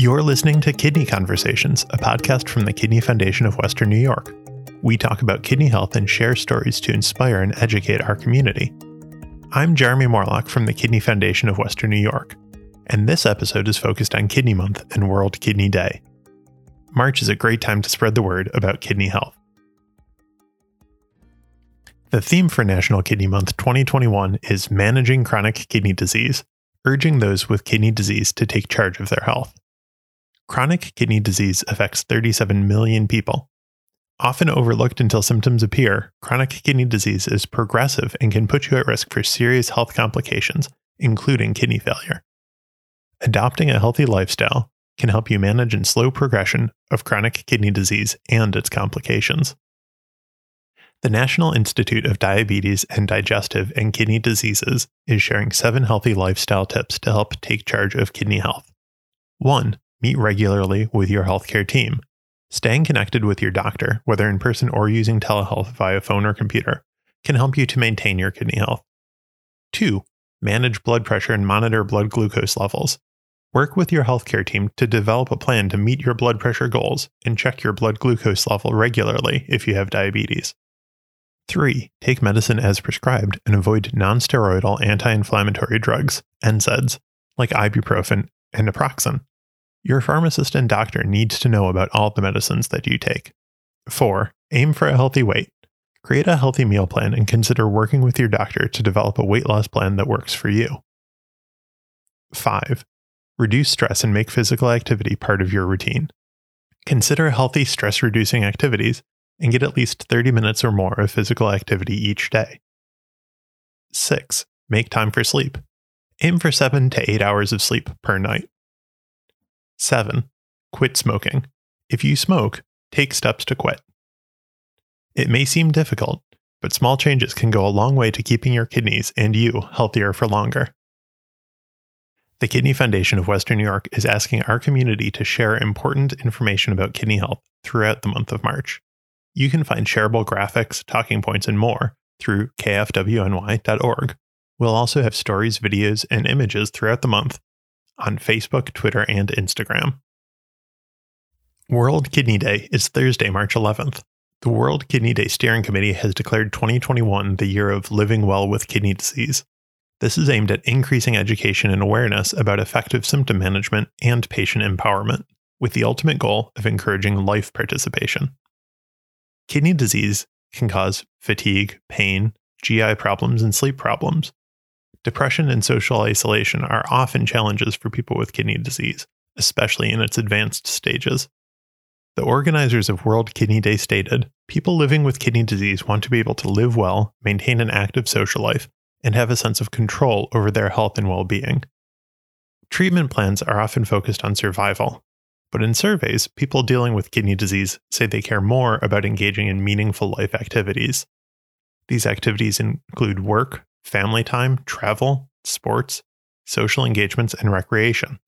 You're listening to Kidney Conversations, a podcast from the Kidney Foundation of Western New York. We talk about kidney health and share stories to inspire and educate our community. I'm Jeremy Morlock from the Kidney Foundation of Western New York, and this episode is focused on Kidney Month and World Kidney Day. March is a great time to spread the word about kidney health. The theme for National Kidney Month 2021 is Managing Chronic Kidney Disease, urging those with kidney disease to take charge of their health. Chronic kidney disease affects 37 million people. Often overlooked until symptoms appear, chronic kidney disease is progressive and can put you at risk for serious health complications, including kidney failure. Adopting a healthy lifestyle can help you manage and slow progression of chronic kidney disease and its complications. The National Institute of Diabetes and Digestive and Kidney Diseases is sharing seven healthy lifestyle tips to help take charge of kidney health. 1 meet regularly with your healthcare team. Staying connected with your doctor, whether in person or using telehealth via phone or computer, can help you to maintain your kidney health. 2. Manage blood pressure and monitor blood glucose levels. Work with your healthcare team to develop a plan to meet your blood pressure goals and check your blood glucose level regularly if you have diabetes. 3. Take medicine as prescribed and avoid nonsteroidal anti inflammatory drugs, NSAIDs, like ibuprofen and naproxen. Your pharmacist and doctor needs to know about all the medicines that you take. 4. Aim for a healthy weight. Create a healthy meal plan and consider working with your doctor to develop a weight loss plan that works for you. 5. Reduce stress and make physical activity part of your routine. Consider healthy stress reducing activities and get at least 30 minutes or more of physical activity each day. 6. Make time for sleep. Aim for 7 to 8 hours of sleep per night. 7. Quit smoking. If you smoke, take steps to quit. It may seem difficult, but small changes can go a long way to keeping your kidneys and you healthier for longer. The Kidney Foundation of Western New York is asking our community to share important information about kidney health throughout the month of March. You can find shareable graphics, talking points, and more through kfwny.org. We'll also have stories, videos, and images throughout the month on Facebook, Twitter, and Instagram. World Kidney Day is Thursday, March 11th. The World Kidney Day Steering Committee has declared 2021 the year of living well with kidney disease. This is aimed at increasing education and awareness about effective symptom management and patient empowerment, with the ultimate goal of encouraging life participation. Kidney disease can cause fatigue, pain, GI problems, and sleep problems. Depression and social isolation are often challenges for people with kidney disease, especially in its advanced stages. The organizers of World Kidney Day stated people living with kidney disease want to be able to live well, maintain an active social life, and have a sense of control over their health and well being. Treatment plans are often focused on survival, but in surveys, people dealing with kidney disease say they care more about engaging in meaningful life activities. These activities include work, family time, travel, sports, social engagements, and recreation.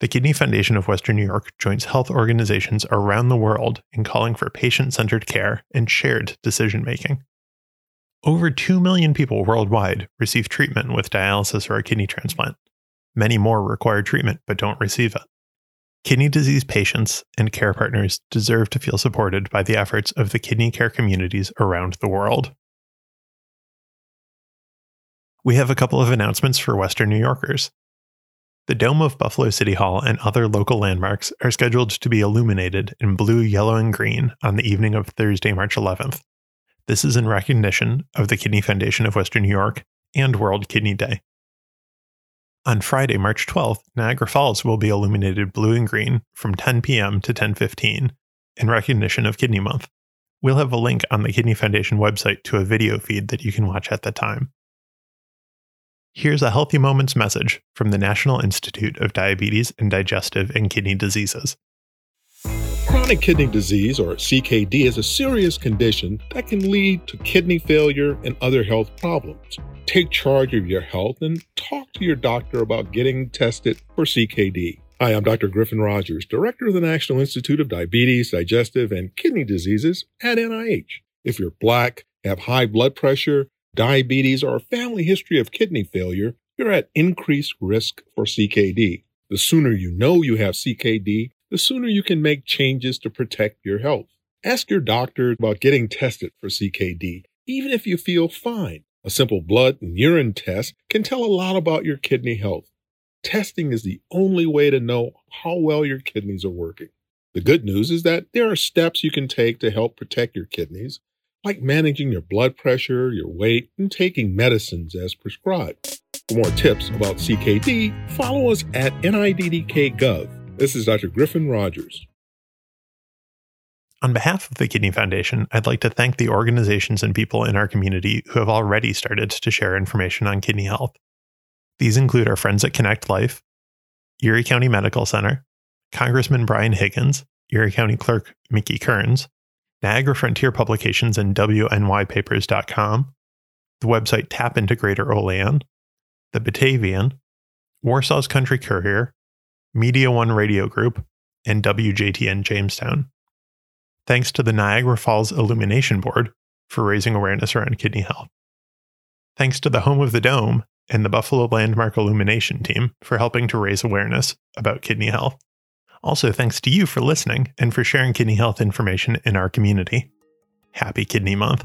The Kidney Foundation of Western New York joins health organizations around the world in calling for patient centered care and shared decision making. Over 2 million people worldwide receive treatment with dialysis or a kidney transplant. Many more require treatment but don't receive it. Kidney disease patients and care partners deserve to feel supported by the efforts of the kidney care communities around the world we have a couple of announcements for Western New Yorkers. The dome of Buffalo City Hall and other local landmarks are scheduled to be illuminated in blue, yellow, and green on the evening of Thursday, March 11th. This is in recognition of the Kidney Foundation of Western New York and World Kidney Day. On Friday, March 12th, Niagara Falls will be illuminated blue and green from 10 p.m. to 10:15 in recognition of Kidney Month. We'll have a link on the Kidney Foundation website to a video feed that you can watch at the time. Here's a Healthy Moments message from the National Institute of Diabetes and Digestive and Kidney Diseases. Chronic kidney disease, or CKD, is a serious condition that can lead to kidney failure and other health problems. Take charge of your health and talk to your doctor about getting tested for CKD. Hi, I'm Dr. Griffin Rodgers, Director of the National Institute of Diabetes, Digestive, and Kidney Diseases at NIH. If you're Black, have high blood pressure, diabetes, or a family history of kidney failure, you're at increased risk for CKD. The sooner you know you have CKD, the sooner you can make changes to protect your health. Ask your doctor about getting tested for CKD, even if you feel fine. A simple blood and urine test can tell a lot about your kidney health. Testing is the only way to know how well your kidneys are working. The good news is that there are steps you can take to help protect your kidneys, like managing your blood pressure, your weight, and taking medicines as prescribed. For more tips about CKD, follow us at NIDDK.gov. This is Dr. Griffin Rodgers. On behalf of the Kidney Foundation, I'd like to thank the organizations and people in our community who have already started to share information on kidney health. These include our friends at Connect Life, Erie County Medical Center, Congressman Brian Higgins, Erie County Clerk Mickey Kearns, Niagara Frontier Publications and WNYPapers.com, the website Tap Integrator Olean, the Batavian, Warsaw's Country Courier, Media One Radio Group, and WJTN Jamestown. Thanks to the Niagara Falls Illumination Board for raising awareness around kidney health. Thanks to the Home of the Dome and the Buffalo Landmark Illumination team for helping to raise awareness about kidney health. Also, thanks to you for listening and for sharing kidney health information in our community. Happy Kidney Month.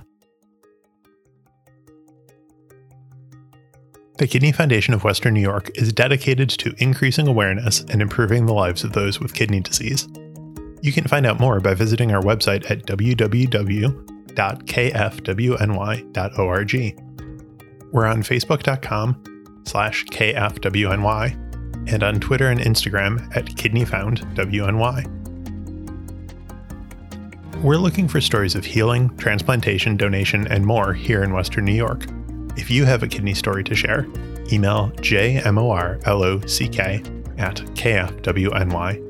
The Kidney Foundation of Western New York is dedicated to increasing awareness and improving the lives of those with kidney disease. You can find out more by visiting our website at www.kfwny.org. We're on facebook.com slash kfwny and on Twitter and Instagram at kidneyfoundwny. We're looking for stories of healing, transplantation, donation, and more here in Western New York. If you have a kidney story to share, email jmorlock at kfwny.org.